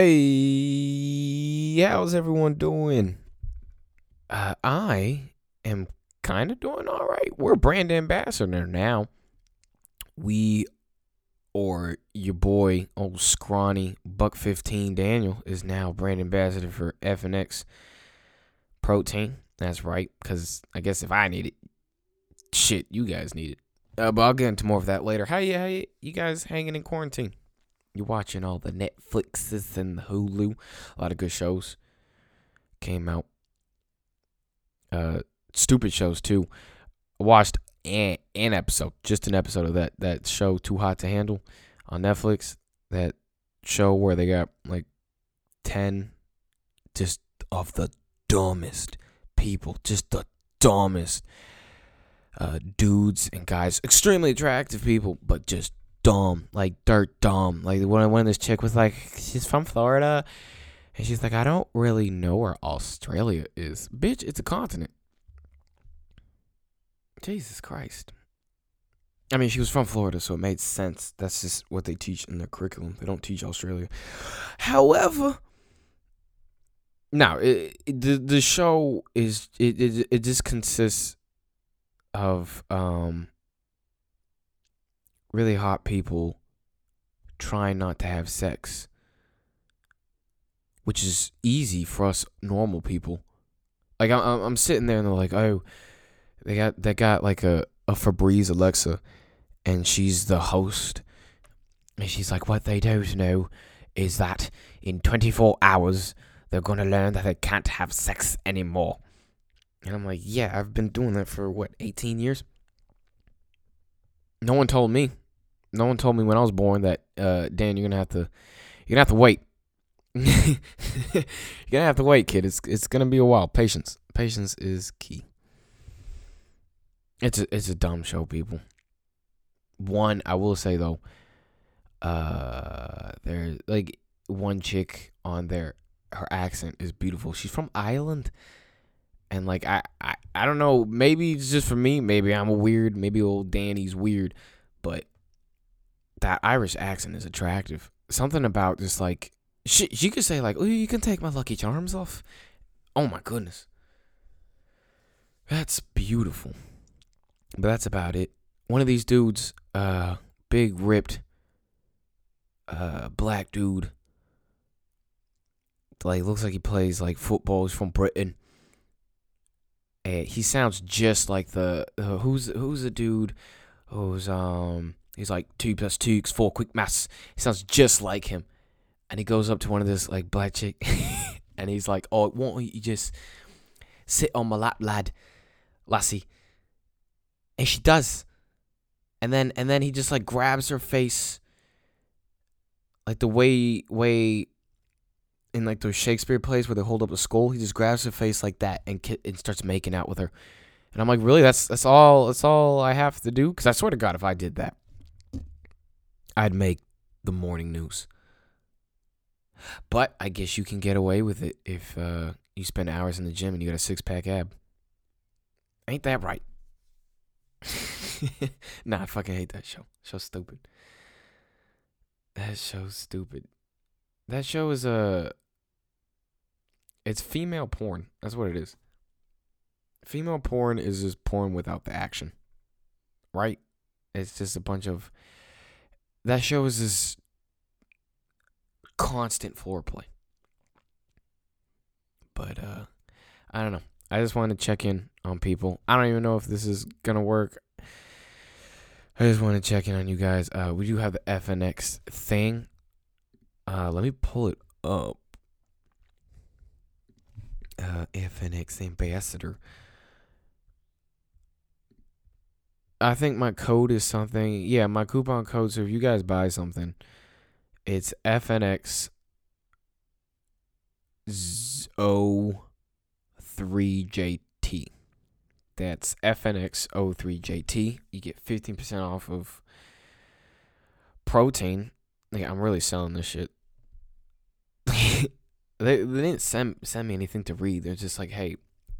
Hey, how's everyone doing? Uh, I am kind of doing all right. We're brand ambassador now. We, or your boy, old scrawny Buck 15 Daniel, is now brand ambassador for FNX Protein. That's right, because I guess if I need it, shit, you guys need it. Uh, but I'll get into more of that later. How you, how you, you guys hanging in quarantine? You're watching all the Netflixes and the Hulu. A lot of good shows came out. Uh, stupid shows too. I watched an, an episode, just an episode of that that show, Too Hot to Handle, on Netflix. That show where they got like ten, just of the dumbest people, just the dumbest uh, dudes and guys, extremely attractive people, but just dumb, like dirt dumb. Like when when this chick was like, she's from Florida, and she's like, I don't really know where Australia is, bitch. It's a continent. Jesus Christ. I mean, she was from Florida, so it made sense. That's just what they teach in their curriculum. They don't teach Australia. However, now it, it, the the show is it, it it just consists of um really hot people trying not to have sex, which is easy for us normal people. Like I'm, I'm sitting there and they're like, oh, they got they got like a a Febreze Alexa, and she's the host, and she's like, what they don't know is that in 24 hours they're gonna learn that they can't have sex anymore. And I'm like, yeah, I've been doing that for what 18 years. No one told me. No one told me when I was born that uh, Dan, you're gonna have to, you're gonna have to wait. you're gonna have to wait, kid. It's it's gonna be a while. Patience, patience is key. It's a it's a dumb show, people. One, I will say though, uh, there's like one chick on there. Her accent is beautiful. She's from Ireland and like I, I I don't know, maybe it's just for me, maybe I'm a weird, maybe old Danny's weird, but that Irish accent is attractive. Something about just like she she could say like, "Oh, you can take my lucky charms off." Oh my goodness. That's beautiful. But that's about it. One of these dudes, uh big ripped uh black dude like looks like he plays like football. He's from Britain he sounds just like the uh, who's who's the dude who's um he's like two plus two equals four quick maths. He sounds just like him, and he goes up to one of this like black chick, and he's like, "Oh, won't you just sit on my lap, lad, lassie?" And she does, and then and then he just like grabs her face, like the way way in like those Shakespeare plays where they hold up a skull, he just grabs her face like that and ki- and starts making out with her. And I'm like, really? That's that's all. That's all I have to do. Because I swear to God, if I did that, I'd make the morning news. But I guess you can get away with it if uh, you spend hours in the gym and you got a six pack ab. Ain't that right? nah, I fucking hate that show. Show's stupid. That show's stupid. That show is a. It's female porn. That's what it is. Female porn is just porn without the action, right? It's just a bunch of. That show is just constant foreplay. But uh, I don't know. I just wanted to check in on people. I don't even know if this is gonna work. I just want to check in on you guys. Uh, we do have the FNX thing. Uh, let me pull it up. Uh, FNX ambassador. I think my code is something. Yeah, my coupon code. So if you guys buy something, it's FNX O3JT. That's FNX O3JT. You get 15% off of protein. Like, I'm really selling this shit. They they didn't send send me anything to read. They're just like, hey,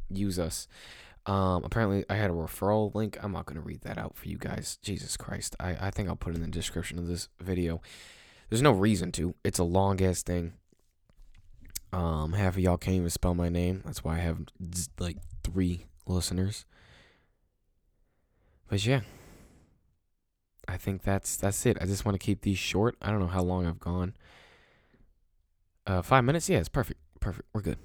use us. Um, apparently I had a referral link. I'm not gonna read that out for you guys. Jesus Christ. I, I think I'll put it in the description of this video. There's no reason to. It's a long ass thing. Um, half of y'all can't even spell my name. That's why I have like three listeners. But yeah, I think that's that's it. I just want to keep these short. I don't know how long I've gone. Uh, five minutes. Yeah, it's perfect. Perfect. We're good.